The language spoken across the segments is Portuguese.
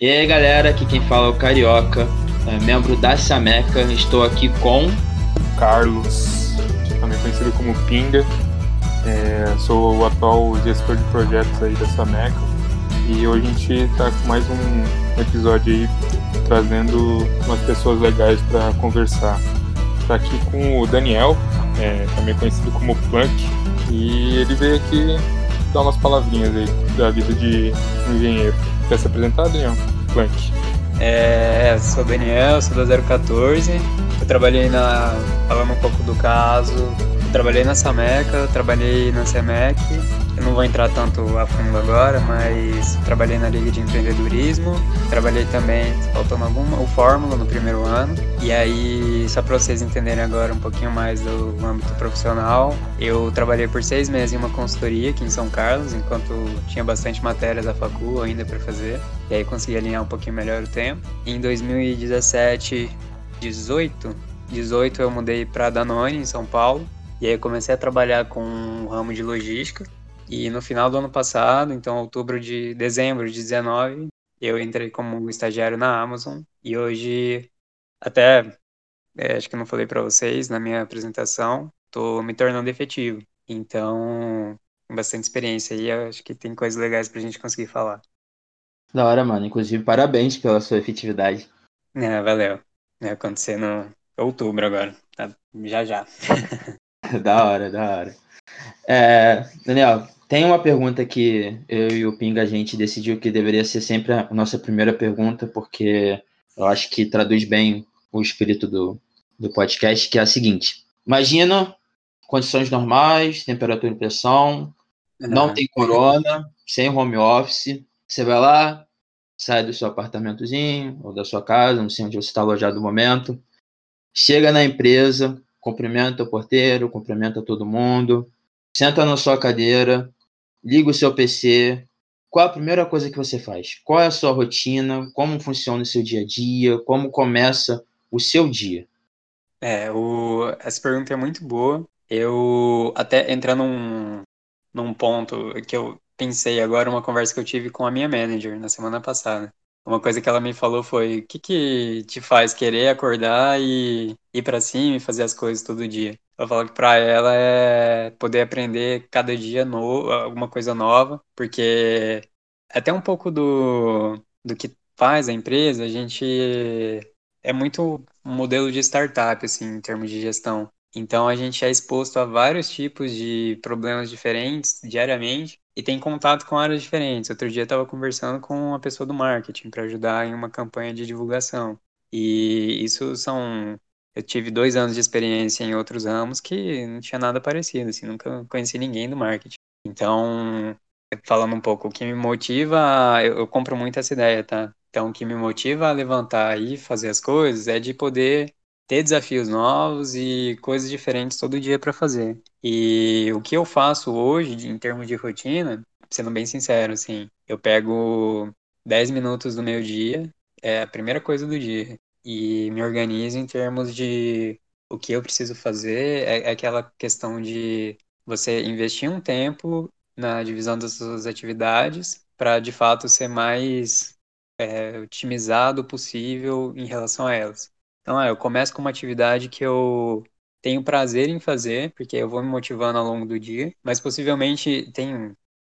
E aí galera, aqui quem fala é o Carioca, é membro da Sameca. Estou aqui com Carlos, também conhecido como Pinga. É, sou o atual gestor de projetos aí da Sameca. E hoje a gente está com mais um episódio aí trazendo umas pessoas legais para conversar. Está aqui com o Daniel, é, também conhecido como Plank, e ele veio aqui dar umas palavrinhas aí da vida de engenheiro. Quer se apresentar, Daniel? Plank. É, sou Daniel, sou da 014. Eu trabalhei na. Falando um pouco do caso, trabalhei na Sameca, trabalhei na Semec. Eu não vou entrar tanto a fundo agora, mas trabalhei na Liga de Empreendedorismo, trabalhei também, faltando alguma, o Fórmula no primeiro ano. E aí, só para vocês entenderem agora um pouquinho mais do âmbito profissional, eu trabalhei por seis meses em uma consultoria aqui em São Carlos, enquanto tinha bastante matérias da facu ainda para fazer. E aí consegui alinhar um pouquinho melhor o tempo. Em 2017, 18, 18 eu mudei para Danone em São Paulo. E aí comecei a trabalhar com um ramo de logística. E no final do ano passado, então outubro de dezembro de 19, eu entrei como estagiário na Amazon. E hoje, até é, acho que não falei para vocês na minha apresentação, estou me tornando efetivo. Então, com bastante experiência aí, acho que tem coisas legais para a gente conseguir falar. Da hora, mano. Inclusive, parabéns pela sua efetividade. É, valeu. Vai acontecer no outubro agora. Tá? Já já. da hora, da hora. É, Daniel, tem uma pergunta que eu e o Pinga a gente decidiu que deveria ser sempre a nossa primeira pergunta, porque eu acho que traduz bem o espírito do, do podcast, que é a seguinte: Imagina condições normais, temperatura e pressão, não tem corona, sem home office, você vai lá, sai do seu apartamentozinho ou da sua casa, não sei onde você está alojado no momento, chega na empresa, cumprimenta o porteiro, cumprimenta todo mundo, senta na sua cadeira, liga o seu PC. Qual a primeira coisa que você faz? Qual é a sua rotina? Como funciona o seu dia a dia? Como começa o seu dia? É, o... essa pergunta é muito boa. Eu até entrar num, num ponto que eu pensei agora, uma conversa que eu tive com a minha manager na semana passada. Uma coisa que ela me falou foi: o que, que te faz querer acordar e ir para cima e fazer as coisas todo dia? Eu falo que para ela é poder aprender cada dia no, alguma coisa nova, porque até um pouco do, do que faz a empresa, a gente é muito um modelo de startup, assim, em termos de gestão. Então a gente é exposto a vários tipos de problemas diferentes diariamente e tem contato com áreas diferentes. Outro dia eu estava conversando com uma pessoa do marketing para ajudar em uma campanha de divulgação. E isso são. Eu tive dois anos de experiência em outros ramos que não tinha nada parecido, assim, nunca conheci ninguém do marketing. Então, falando um pouco, o que me motiva, eu, eu compro muito essa ideia, tá? Então, o que me motiva a levantar e fazer as coisas é de poder ter desafios novos e coisas diferentes todo dia para fazer. E o que eu faço hoje, em termos de rotina, sendo bem sincero, assim, eu pego 10 minutos do meu dia, é a primeira coisa do dia, e me organizo em termos de o que eu preciso fazer, é, é aquela questão de você investir um tempo na divisão das suas atividades para de fato ser mais é, otimizado possível em relação a elas. Então, é, eu começo com uma atividade que eu tenho prazer em fazer, porque eu vou me motivando ao longo do dia, mas possivelmente tem,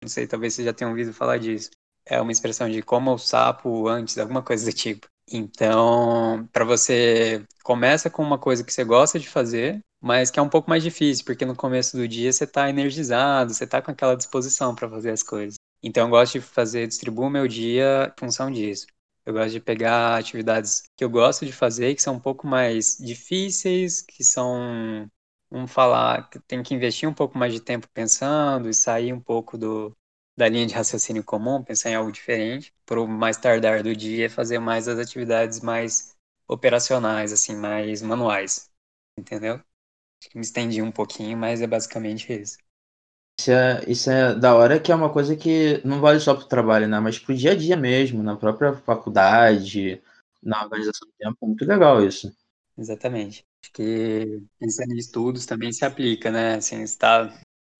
não sei, talvez você já tenha ouvido falar disso. É uma expressão de como o sapo antes, alguma coisa do tipo. Então, para você começa com uma coisa que você gosta de fazer, mas que é um pouco mais difícil, porque no começo do dia você está energizado, você está com aquela disposição para fazer as coisas. Então, eu gosto de fazer, distribuo meu dia em função disso. Eu gosto de pegar atividades que eu gosto de fazer, que são um pouco mais difíceis, que são, vamos falar, que tem que investir um pouco mais de tempo pensando e sair um pouco do, da linha de raciocínio comum, pensar em algo diferente, para o mais tardar do dia fazer mais as atividades mais operacionais, assim, mais manuais, entendeu? Acho que me estendi um pouquinho, mas é basicamente isso. Isso é, isso é da hora que é uma coisa que não vale só para o trabalho, né? Mas para o dia a dia mesmo, na própria faculdade, na organização do tempo. Muito legal isso. Exatamente. Acho que pensando em estudos também se aplica, né? Assim, está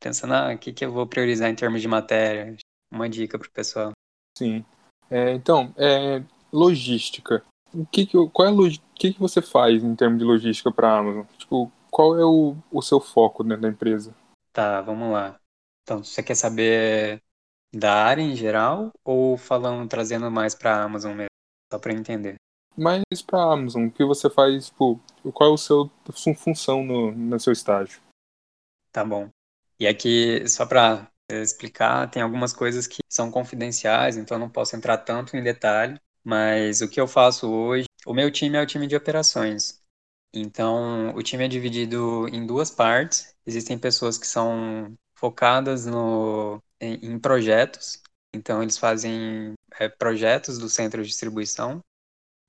pensando, ah, o que, que eu vou priorizar em termos de matéria? Uma dica para o pessoal. Sim. É, então, é, logística. O que, que qual é o que, que você faz em termos de logística para a Amazon? Tipo, qual é o, o seu foco dentro da empresa? Tá, vamos lá. Então, você quer saber da área em geral ou falando, trazendo mais para a Amazon mesmo? Só para entender. Mais para a Amazon, o que você faz, tipo, qual é o seu a sua função no, no seu estágio? Tá bom. E aqui, só para explicar, tem algumas coisas que são confidenciais, então não posso entrar tanto em detalhe, mas o que eu faço hoje, o meu time é o time de operações. Então, o time é dividido em duas partes. Existem pessoas que são focadas no, em, em projetos, então eles fazem é, projetos do centro de distribuição.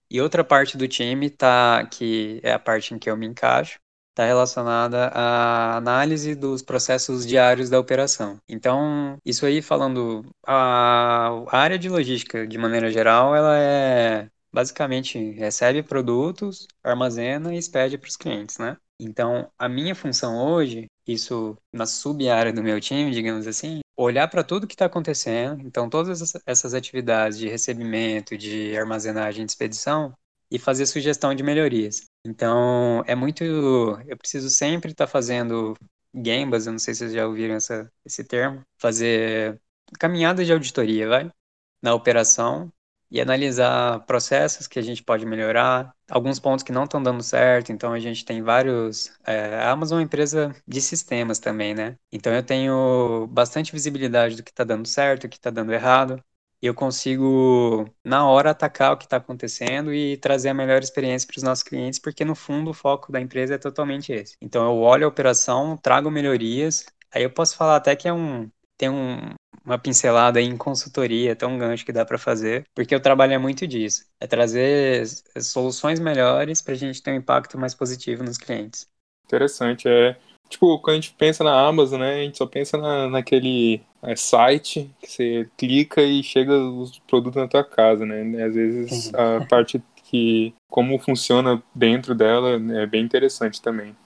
E outra parte do time tá, que é a parte em que eu me encaixo, está relacionada à análise dos processos diários da operação. Então, isso aí falando, a área de logística, de maneira geral, ela é basicamente recebe produtos, armazena e expede para os clientes, né? Então, a minha função hoje, isso na sub-área do meu time, digamos assim, olhar para tudo que está acontecendo. Então, todas essas atividades de recebimento, de armazenagem, de expedição, e fazer sugestão de melhorias. Então, é muito. Eu preciso sempre estar tá fazendo gambas, eu não sei se vocês já ouviram essa, esse termo, fazer caminhadas de auditoria, vai? Na operação e analisar processos que a gente pode melhorar, alguns pontos que não estão dando certo. Então, a gente tem vários. É, a Amazon é uma empresa de sistemas também, né? Então, eu tenho bastante visibilidade do que está dando certo, o que está dando errado eu consigo, na hora, atacar o que está acontecendo e trazer a melhor experiência para os nossos clientes, porque no fundo o foco da empresa é totalmente esse. Então eu olho a operação, trago melhorias, aí eu posso falar até que é um. Tem um, uma pincelada em consultoria, até um gancho que dá para fazer, porque o trabalho é muito disso. É trazer soluções melhores para a gente ter um impacto mais positivo nos clientes. Interessante. É, tipo, quando a gente pensa na Amazon, né, a gente só pensa na, naquele é, site que você clica e chega os produtos na tua casa, né? Às vezes a parte que como funciona dentro dela é bem interessante também.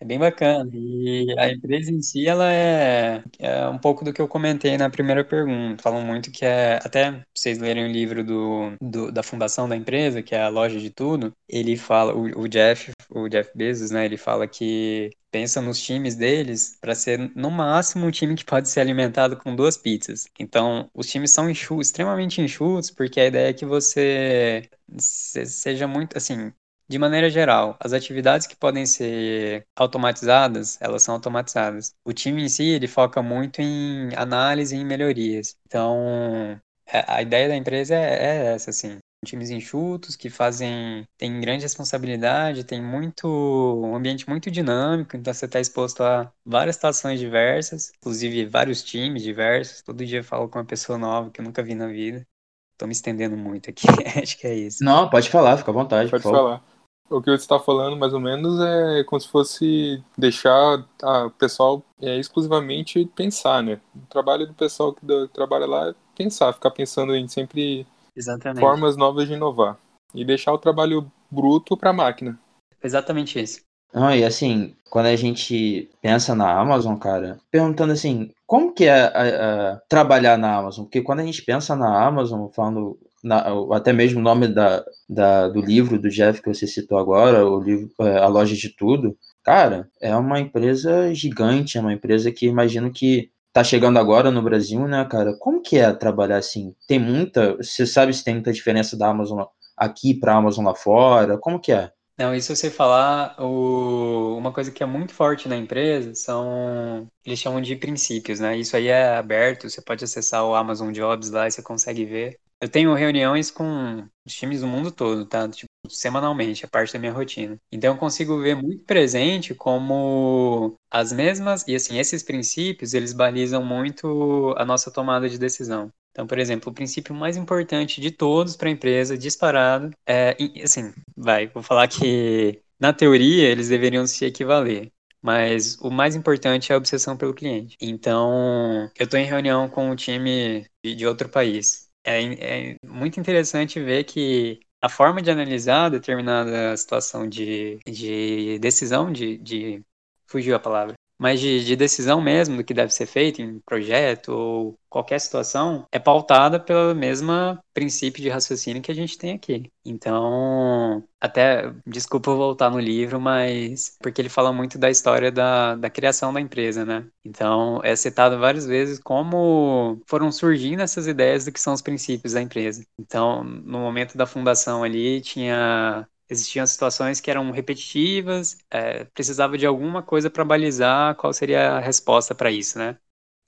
É bem bacana. E a empresa em si, ela é, é um pouco do que eu comentei na primeira pergunta. Falam muito que é, até vocês lerem o livro do, do, da fundação da empresa, que é a loja de tudo, ele fala, o, o Jeff, o Jeff Bezos, né, ele fala que pensa nos times deles para ser no máximo um time que pode ser alimentado com duas pizzas. Então, os times são enxutos, extremamente enxutos, porque a ideia é que você seja muito assim, de maneira geral, as atividades que podem ser automatizadas, elas são automatizadas. O time em si, ele foca muito em análise e em melhorias. Então, é, a ideia da empresa é, é essa, assim. Times enxutos que fazem, tem grande responsabilidade, tem muito, um ambiente muito dinâmico, então você está exposto a várias situações diversas, inclusive vários times diversos. Todo dia eu falo com uma pessoa nova que eu nunca vi na vida. Estou me estendendo muito aqui, acho que é isso. Não, pode falar, fica à vontade. Pode falar. O que você está falando, mais ou menos, é como se fosse deixar o pessoal é, exclusivamente pensar, né? O trabalho do pessoal que do, trabalha lá é pensar, ficar pensando em sempre Exatamente. formas novas de inovar. E deixar o trabalho bruto para a máquina. Exatamente isso. Não, e assim, quando a gente pensa na Amazon, cara, perguntando assim, como que é a, a, trabalhar na Amazon? Porque quando a gente pensa na Amazon, falando na, até mesmo o nome da, da, do livro do Jeff que você citou agora, o livro é, A Loja de Tudo, cara, é uma empresa gigante, é uma empresa que imagino que tá chegando agora no Brasil, né, cara? Como que é trabalhar assim? Tem muita, você sabe se tem muita diferença da Amazon aqui para a Amazon lá fora? Como que é? Não, isso você falar, o... uma coisa que é muito forte na empresa são, eles chamam de princípios, né? Isso aí é aberto, você pode acessar o Amazon Jobs lá e você consegue ver. Eu tenho reuniões com os times do mundo todo, tá? Tipo, semanalmente, é parte da minha rotina. Então eu consigo ver muito presente como as mesmas, e assim, esses princípios, eles balizam muito a nossa tomada de decisão. Então, por exemplo, o princípio mais importante de todos para a empresa, disparado, é, assim, vai, vou falar que na teoria eles deveriam se equivaler, mas o mais importante é a obsessão pelo cliente. Então, eu estou em reunião com um time de outro país é, é muito interessante ver que a forma de analisar determinada situação de, de decisão, de, de fugiu a palavra, mas de, de, decisão mesmo do que deve ser feito em projeto ou qualquer situação, é pautada pelo mesmo princípio de raciocínio que a gente tem aqui. Então, até, desculpa voltar no livro, mas porque ele fala muito da história da, da criação da empresa, né? Então, é citado várias vezes como foram surgindo essas ideias do que são os princípios da empresa. Então, no momento da fundação ali, tinha existiam situações que eram repetitivas, é, precisava de alguma coisa para balizar qual seria a resposta para isso, né?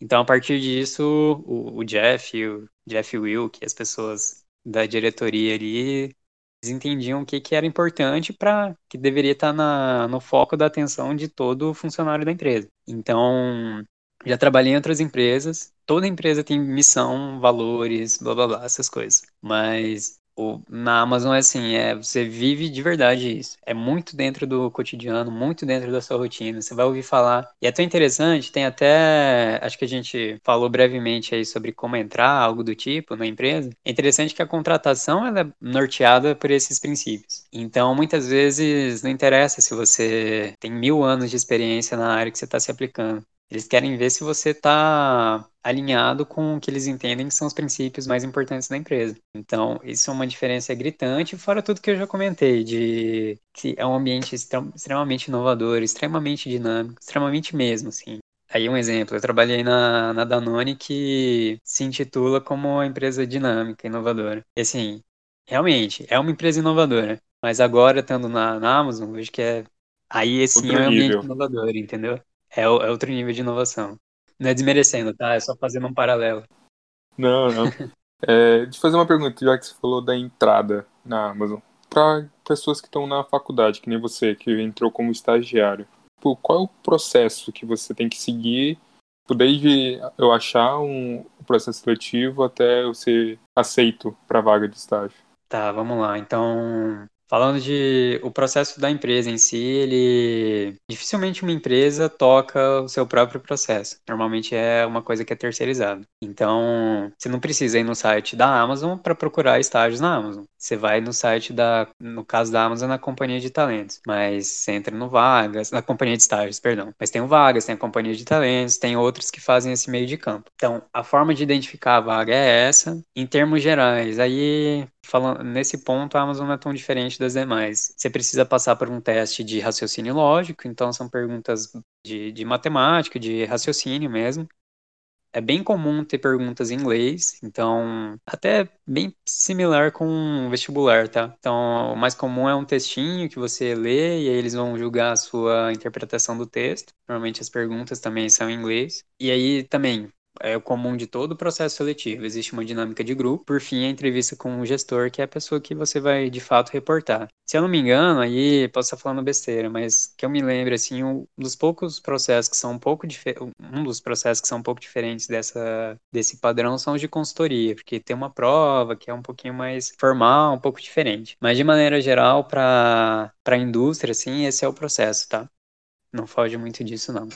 Então, a partir disso, o, o Jeff, o Jeff Will, que as pessoas da diretoria ali, entendiam o que, que era importante para que deveria estar tá na, no foco da atenção de todo funcionário da empresa. Então, já trabalhei em outras empresas, toda empresa tem missão, valores, blá blá blá, essas coisas. Mas o, na Amazon é assim, é, você vive de verdade isso. É muito dentro do cotidiano, muito dentro da sua rotina. Você vai ouvir falar. E é tão interessante, tem até. Acho que a gente falou brevemente aí sobre como entrar, algo do tipo, na empresa. É interessante que a contratação ela é norteada por esses princípios. Então, muitas vezes, não interessa se você tem mil anos de experiência na área que você está se aplicando. Eles querem ver se você está alinhado com o que eles entendem que são os princípios mais importantes da empresa. Então, isso é uma diferença gritante, fora tudo que eu já comentei, de que é um ambiente extremamente inovador, extremamente dinâmico, extremamente mesmo, assim. Aí um exemplo, eu trabalhei na, na Danone que se intitula como uma empresa dinâmica, inovadora. E assim, realmente, é uma empresa inovadora. Mas agora, estando na, na Amazon, vejo que é aí sim é um ambiente inovador, entendeu? É, é outro nível de inovação. Não é desmerecendo, tá? É só fazendo um paralelo. Não, não. é, deixa eu fazer uma pergunta, já que você falou da entrada na Amazon. Para pessoas que estão na faculdade, que nem você, que entrou como estagiário, qual é o processo que você tem que seguir desde eu achar um processo seletivo até eu ser aceito para vaga de estágio? Tá, vamos lá. Então, Falando de o processo da empresa em si, ele dificilmente uma empresa toca o seu próprio processo. Normalmente é uma coisa que é terceirizada. Então, você não precisa ir no site da Amazon para procurar estágios na Amazon. Você vai no site da, no caso da Amazon, na companhia de talentos. Mas você entra no Vagas, na companhia de estágios, perdão. Mas tem o Vagas, tem a companhia de talentos, tem outros que fazem esse meio de campo. Então, a forma de identificar a vaga é essa. Em termos gerais, aí falando nesse ponto, a Amazon não é tão diferente das demais. Você precisa passar por um teste de raciocínio lógico, então são perguntas de, de matemática, de raciocínio mesmo. É bem comum ter perguntas em inglês, então até bem similar com vestibular, tá? Então, o mais comum é um textinho que você lê e aí eles vão julgar a sua interpretação do texto. Normalmente as perguntas também são em inglês. E aí também é comum de todo o processo seletivo. Existe uma dinâmica de grupo. Por fim, a entrevista com o gestor, que é a pessoa que você vai de fato reportar. Se eu não me engano, aí posso estar falando besteira, mas que eu me lembre assim, um dos poucos processos que são um pouco um dos processos que são um pouco diferentes dessa desse padrão são os de consultoria, porque tem uma prova que é um pouquinho mais formal, um pouco diferente. Mas de maneira geral, para para a indústria, assim, esse é o processo, tá? Não foge muito disso, não.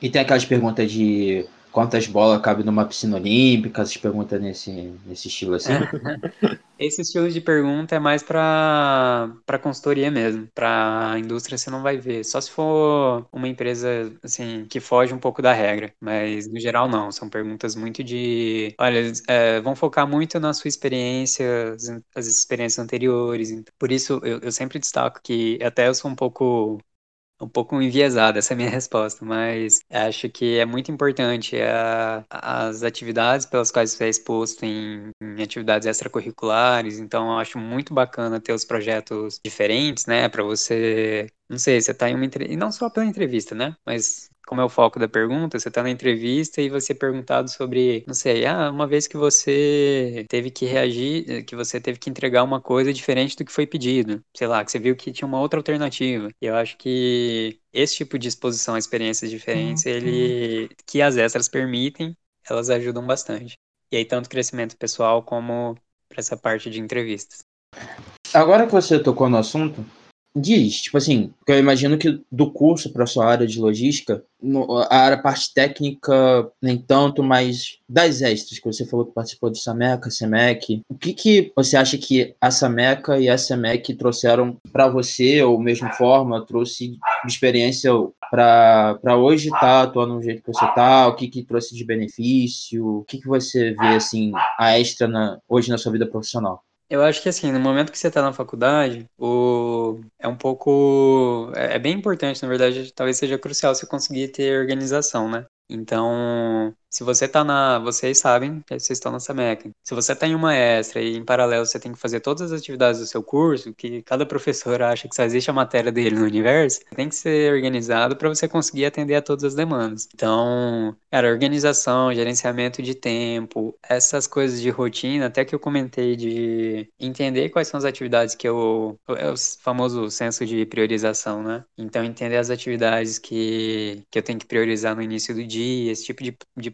E tem aquelas perguntas de quantas bolas cabe numa piscina olímpica, essas perguntas nesse, nesse estilo assim? Esse estilo de pergunta é mais para consultoria mesmo, para indústria você não vai ver, só se for uma empresa assim que foge um pouco da regra, mas no geral não, são perguntas muito de, olha, é, vão focar muito na sua experiência, as experiências anteriores, por isso eu, eu sempre destaco que até eu sou um pouco um pouco enviesada essa minha resposta, mas acho que é muito importante a, as atividades pelas quais você é exposto em, em atividades extracurriculares, então acho muito bacana ter os projetos diferentes, né, para você, não sei, você está em uma entrevista, e não só pela entrevista, né, mas como é o foco da pergunta, você está na entrevista e você é perguntado sobre, não sei, ah, uma vez que você teve que reagir, que você teve que entregar uma coisa diferente do que foi pedido, sei lá, que você viu que tinha uma outra alternativa. E eu acho que esse tipo de exposição a experiências diferentes, uhum. ele que as extras permitem, elas ajudam bastante. E aí tanto crescimento pessoal como para essa parte de entrevistas. Agora que você tocou no assunto, Diz, tipo assim, eu imagino que do curso para sua área de logística, no, a área parte técnica nem tanto, mas das extras que você falou que participou do Sameca, Semec, o que que você acha que a Sameca e a Semec trouxeram para você ou mesmo forma trouxe de experiência para hoje estar tá atuando do jeito que você está, o que, que trouxe de benefício, o que, que você vê assim, a extra na, hoje na sua vida profissional? Eu acho que assim, no momento que você está na faculdade, o... é um pouco. É, é bem importante, na verdade, talvez seja crucial você conseguir ter organização, né? Então, se você tá na. Vocês sabem que vocês estão nessa meca. Se você tá em uma extra e em paralelo você tem que fazer todas as atividades do seu curso, que cada professor acha que só existe a matéria dele no universo, tem que ser organizado para você conseguir atender a todas as demandas. Então, cara, organização, gerenciamento de tempo, essas coisas de rotina, até que eu comentei de entender quais são as atividades que eu. É o famoso senso de priorização, né? Então, entender as atividades que, que eu tenho que priorizar no início do dia, esse tipo de, de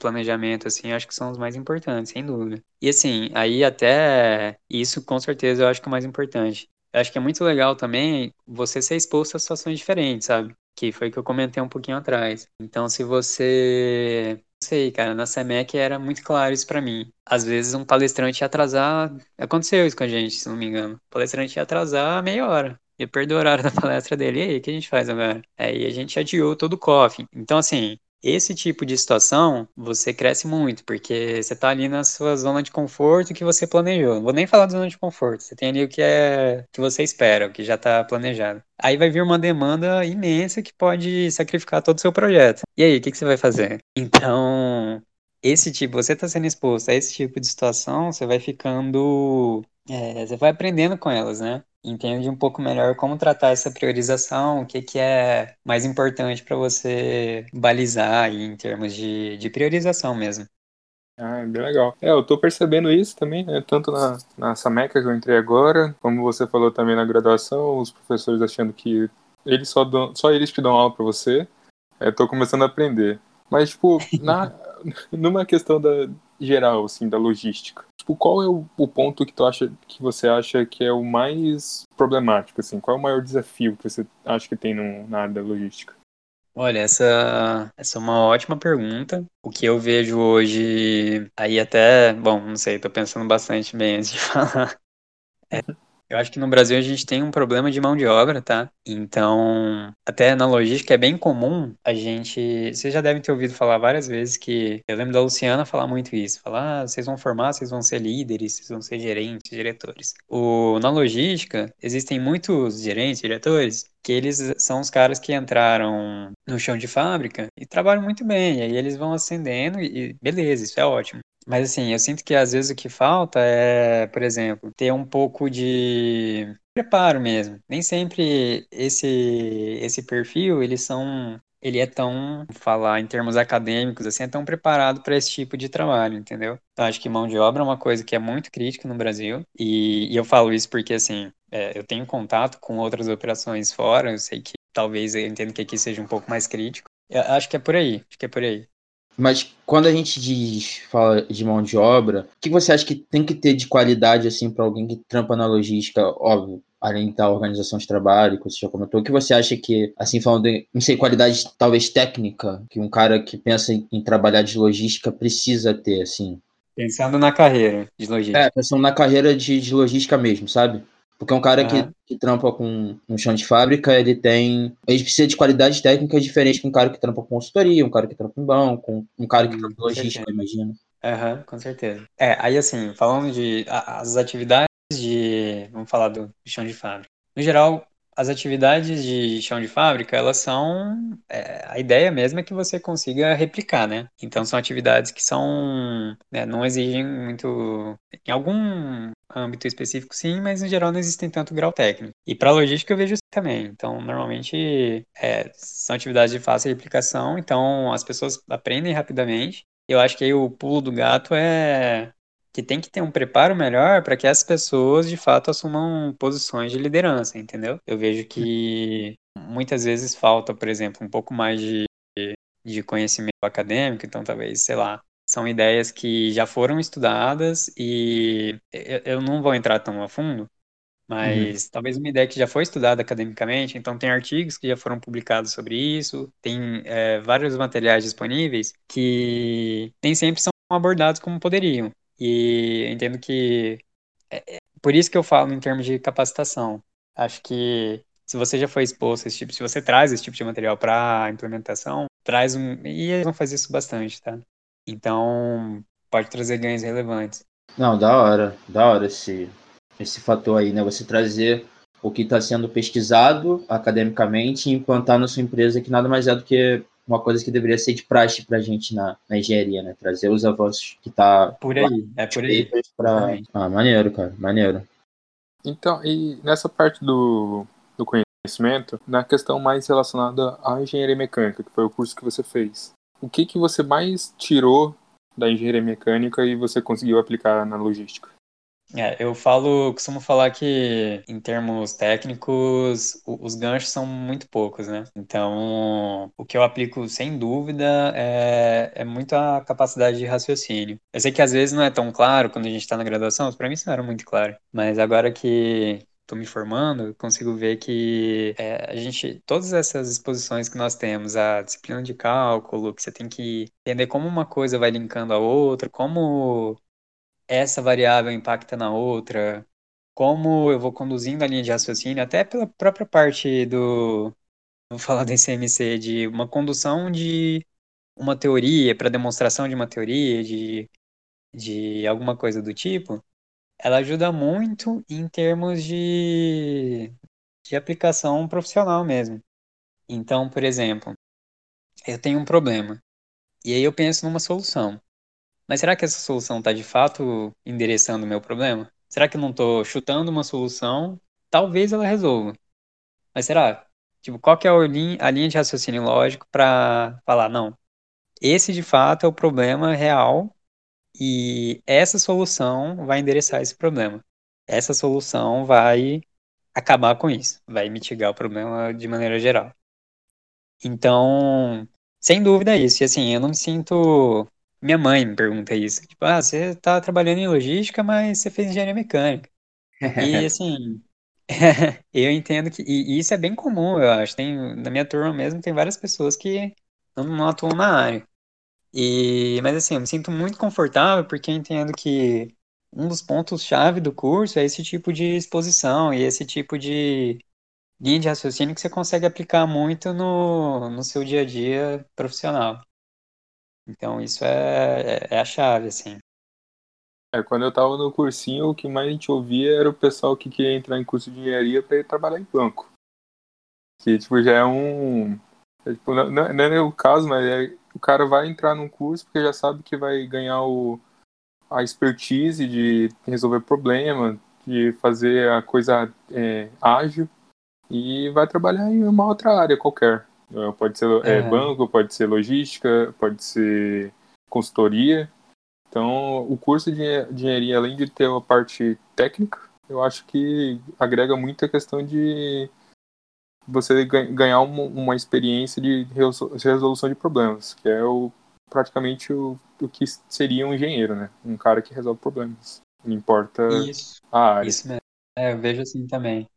assim, acho que são os mais importantes, sem dúvida. E assim, aí até isso com certeza eu acho que é o mais importante. Eu acho que é muito legal também você ser exposto a situações diferentes, sabe? Que foi o que eu comentei um pouquinho atrás. Então, se você não sei, cara, na SEMEC era muito claro isso para mim. Às vezes um palestrante ia atrasar, aconteceu isso com a gente, se não me engano. O palestrante ia atrasar meia hora. Ia perder o horário da palestra dele. E aí, o que a gente faz agora? Aí a gente adiou todo o coffee. Então, assim, esse tipo de situação, você cresce muito, porque você está ali na sua zona de conforto que você planejou. Não vou nem falar de zona de conforto, você tem ali o que é que você espera, o que já está planejado. Aí vai vir uma demanda imensa que pode sacrificar todo o seu projeto. E aí, o que, que você vai fazer? Então, esse tipo, você está sendo exposto a esse tipo de situação, você vai ficando. É, você vai aprendendo com elas, né? Entende um pouco melhor como tratar essa priorização, o que, que é mais importante para você balizar aí em termos de, de priorização mesmo. Ah, bem legal. É, eu tô percebendo isso também, né? Tanto na, na Sameca que eu entrei agora, como você falou também na graduação, os professores achando que eles só, dão, só eles te dão aula para você. É, tô começando a aprender. Mas, tipo, na, numa questão da, geral, assim, da logística, tipo, qual é o, o, ponto que tu acha, que você acha que é o mais problemático, assim? Qual é o maior desafio que você acha que tem no, na área da logística? Olha, essa, essa é uma ótima pergunta. O que eu vejo hoje, aí até, bom, não sei, tô pensando bastante bem antes de falar. É, eu acho que no Brasil a gente tem um problema de mão de obra, tá? Então, até na logística é bem comum a gente. Vocês já devem ter ouvido falar várias vezes que. Eu lembro da Luciana falar muito isso. Falar, ah, vocês vão formar, vocês vão ser líderes, vocês vão ser gerentes, diretores. O, na logística, existem muitos gerentes, diretores, que eles são os caras que entraram no chão de fábrica e trabalham muito bem. E aí eles vão ascendendo e beleza, isso é ótimo. Mas assim, eu sinto que às vezes o que falta é, por exemplo, ter um pouco de preparo mesmo. Nem sempre esse esse perfil, eles são ele é tão, falar em termos acadêmicos, assim, é tão preparado para esse tipo de trabalho, entendeu? Então, acho que mão de obra é uma coisa que é muito crítica no Brasil, e, e eu falo isso porque, assim, é, eu tenho contato com outras operações fora, eu sei que talvez eu entendo que aqui seja um pouco mais crítico. Eu acho que é por aí, acho que é por aí. Mas quando a gente diz, fala de mão de obra, o que você acha que tem que ter de qualidade assim para alguém que trampa na logística, óbvio, além da organização de trabalho, que você já comentou, o que você acha que, assim, falando de, não sei, qualidade talvez técnica, que um cara que pensa em, em trabalhar de logística precisa ter, assim? Pensando na carreira de logística. É, pensando na carreira de, de logística mesmo, sabe? Porque um cara uhum. que, que trampa com um chão de fábrica, ele tem. Ele precisa de qualidades técnicas diferentes que um cara que trampa com consultoria, um cara que trampa em banco, um cara que trampa em logística, imagina. Aham, uhum, com certeza. É, aí assim, falando de as atividades de. Vamos falar do chão de fábrica. No geral, as atividades de chão de fábrica, elas são. É, a ideia mesmo é que você consiga replicar, né? Então, são atividades que são. Né, não exigem muito. Em algum âmbito específico, sim, mas no geral não existem tanto grau técnico. E para logística eu vejo isso também. Então, normalmente é, são atividades de fácil replicação, então as pessoas aprendem rapidamente. Eu acho que aí o pulo do gato é que tem que ter um preparo melhor para que as pessoas de fato assumam posições de liderança, entendeu? Eu vejo que muitas vezes falta, por exemplo, um pouco mais de, de conhecimento acadêmico, então talvez, sei lá, são ideias que já foram estudadas e eu não vou entrar tão a fundo, mas uhum. talvez uma ideia que já foi estudada academicamente, então tem artigos que já foram publicados sobre isso, tem é, vários materiais disponíveis que nem sempre são abordados como poderiam. E entendo que é, é por isso que eu falo em termos de capacitação. Acho que se você já foi exposto a esse tipo, se você traz esse tipo de material para implementação, traz um. E eles vão fazer isso bastante, tá? Então, pode trazer ganhos relevantes. Não, da hora, da hora esse, esse fator aí, né? Você trazer o que está sendo pesquisado academicamente e implantar na sua empresa, que nada mais é do que uma coisa que deveria ser de praxe para a gente na, na, engenharia, né? Trazer os avanços que tá por aí, é por aí. Pra... Ah, maneiro, cara, maneiro. Então, e nessa parte do, do conhecimento, na questão mais relacionada à engenharia mecânica, que foi o curso que você fez, o que que você mais tirou da engenharia mecânica e você conseguiu aplicar na logística? É, eu falo, costumo falar que em termos técnicos, os ganchos são muito poucos, né? Então, o que eu aplico sem dúvida é, é muito a capacidade de raciocínio. Eu sei que às vezes não é tão claro quando a gente está na graduação, para mim isso não era muito claro, mas agora que estou me formando, consigo ver que é, a gente, todas essas exposições que nós temos, a disciplina de cálculo, que você tem que entender como uma coisa vai linkando a outra, como essa variável impacta na outra, como eu vou conduzindo a linha de raciocínio, até pela própria parte do, vou falar do CMC, de uma condução de uma teoria, para demonstração de uma teoria, de, de alguma coisa do tipo, ela ajuda muito em termos de, de aplicação profissional mesmo. Então, por exemplo, eu tenho um problema, e aí eu penso numa solução. Mas será que essa solução está de fato endereçando o meu problema? Será que eu não estou chutando uma solução? Talvez ela resolva. Mas será? Tipo, qual que é a linha, a linha de raciocínio lógico para falar, não, esse de fato é o problema real e essa solução vai endereçar esse problema. Essa solução vai acabar com isso, vai mitigar o problema de maneira geral. Então, sem dúvida é isso. E assim, eu não me sinto minha mãe me pergunta isso. Tipo, ah, você tá trabalhando em logística, mas você fez engenharia mecânica. E assim, eu entendo que. E isso é bem comum, eu acho. Tem, na minha turma mesmo, tem várias pessoas que não, não atuam na área. E, mas assim, eu me sinto muito confortável porque eu entendo que um dos pontos-chave do curso é esse tipo de exposição e esse tipo de linha de raciocínio que você consegue aplicar muito no, no seu dia a dia profissional. Então isso é, é, é a chave, assim. É, quando eu tava no cursinho, o que mais a gente ouvia era o pessoal que queria entrar em curso de engenharia para ir trabalhar em banco. Que, tipo, já é um... É, tipo, não, não, é o caso, mas é, o cara vai entrar num curso porque já sabe que vai ganhar o, a expertise de resolver problema, de fazer a coisa é, ágil e vai trabalhar em uma outra área qualquer. É, pode ser é, banco, pode ser logística, pode ser consultoria. Então, o curso de engenharia, além de ter uma parte técnica, eu acho que agrega muito a questão de você ganhar uma, uma experiência de resolução de problemas, que é o, praticamente o, o que seria um engenheiro, né? Um cara que resolve problemas. Não importa isso, a área. Isso mesmo. É, eu vejo assim também.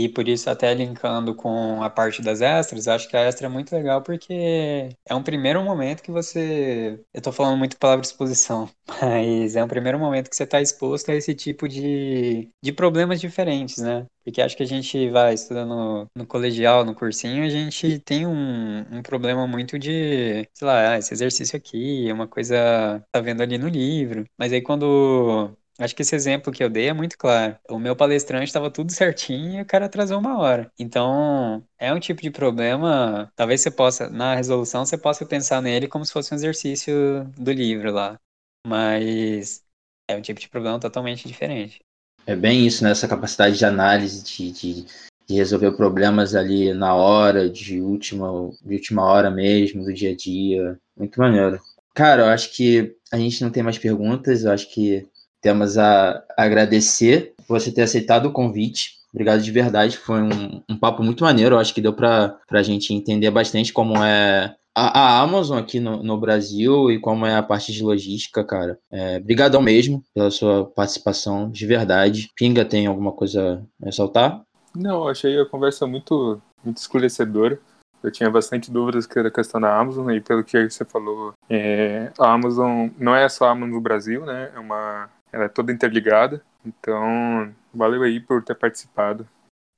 E por isso, até linkando com a parte das extras, acho que a extra é muito legal porque é um primeiro momento que você. Eu tô falando muito palavra exposição, mas é um primeiro momento que você está exposto a esse tipo de, de problemas diferentes, né? Porque acho que a gente vai estudando no colegial, no cursinho, a gente tem um, um problema muito de, sei lá, ah, esse exercício aqui é uma coisa tá vendo ali no livro. Mas aí quando Acho que esse exemplo que eu dei é muito claro. O meu palestrante estava tudo certinho e o cara atrasou uma hora. Então, é um tipo de problema. Talvez você possa, na resolução, você possa pensar nele como se fosse um exercício do livro lá. Mas é um tipo de problema totalmente diferente. É bem isso, né? Essa capacidade de análise, de, de, de resolver problemas ali na hora, de última, de última hora mesmo, do dia a dia. Muito maneiro. Cara, eu acho que a gente não tem mais perguntas. Eu acho que temos a agradecer por você ter aceitado o convite. Obrigado de verdade, foi um, um papo muito maneiro. Eu acho que deu para a gente entender bastante como é a, a Amazon aqui no, no, Brasil e como é a parte de logística, cara. É, brigadão mesmo pela sua participação, de verdade. Pinga, tem alguma coisa a ressaltar? Não, achei a conversa muito, muito esclarecedora. Eu tinha bastante dúvidas que era a questão da Amazon, e pelo que você falou, é, a Amazon não é só a Amazon no Brasil, né? É uma ela é toda interligada. Então, valeu aí por ter participado.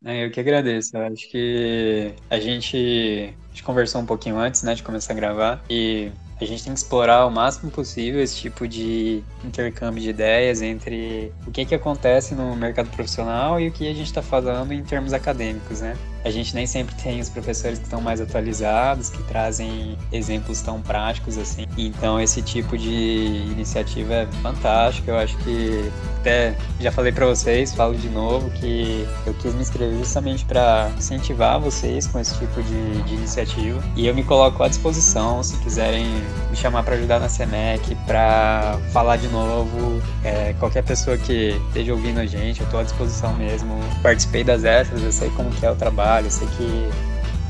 É, eu que agradeço. Eu acho que a gente, a gente conversou um pouquinho antes, né, de começar a gravar e a gente tem que explorar o máximo possível esse tipo de intercâmbio de ideias entre o que, que acontece no mercado profissional e o que a gente está falando em termos acadêmicos, né? A gente nem sempre tem os professores que estão mais atualizados, que trazem exemplos tão práticos assim. Então esse tipo de iniciativa é fantástico. Eu acho que até já falei para vocês, falo de novo que eu quis me inscrever justamente para incentivar vocês com esse tipo de, de, iniciativa. E eu me coloco à disposição se quiserem me chamar para ajudar na SEMEC, para falar de novo. É, qualquer pessoa que esteja ouvindo a gente, eu estou à disposição mesmo. Participei das extras, eu sei como que é o trabalho. Eu sei que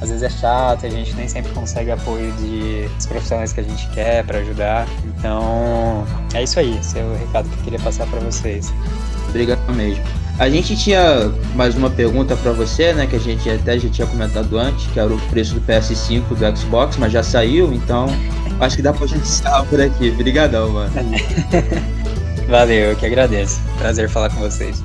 às vezes é chato, a gente nem sempre consegue apoio de, dos profissionais que a gente quer para ajudar. Então, é isso aí. Esse é o recado que eu queria passar para vocês. Obrigado mesmo. A gente tinha mais uma pergunta para você, né? Que a gente até já tinha comentado antes, que era o preço do PS5 do Xbox, mas já saiu, então acho que dá pra gente encerrar por aqui. Obrigadão, mano. Valeu, eu que agradeço. Prazer falar com vocês.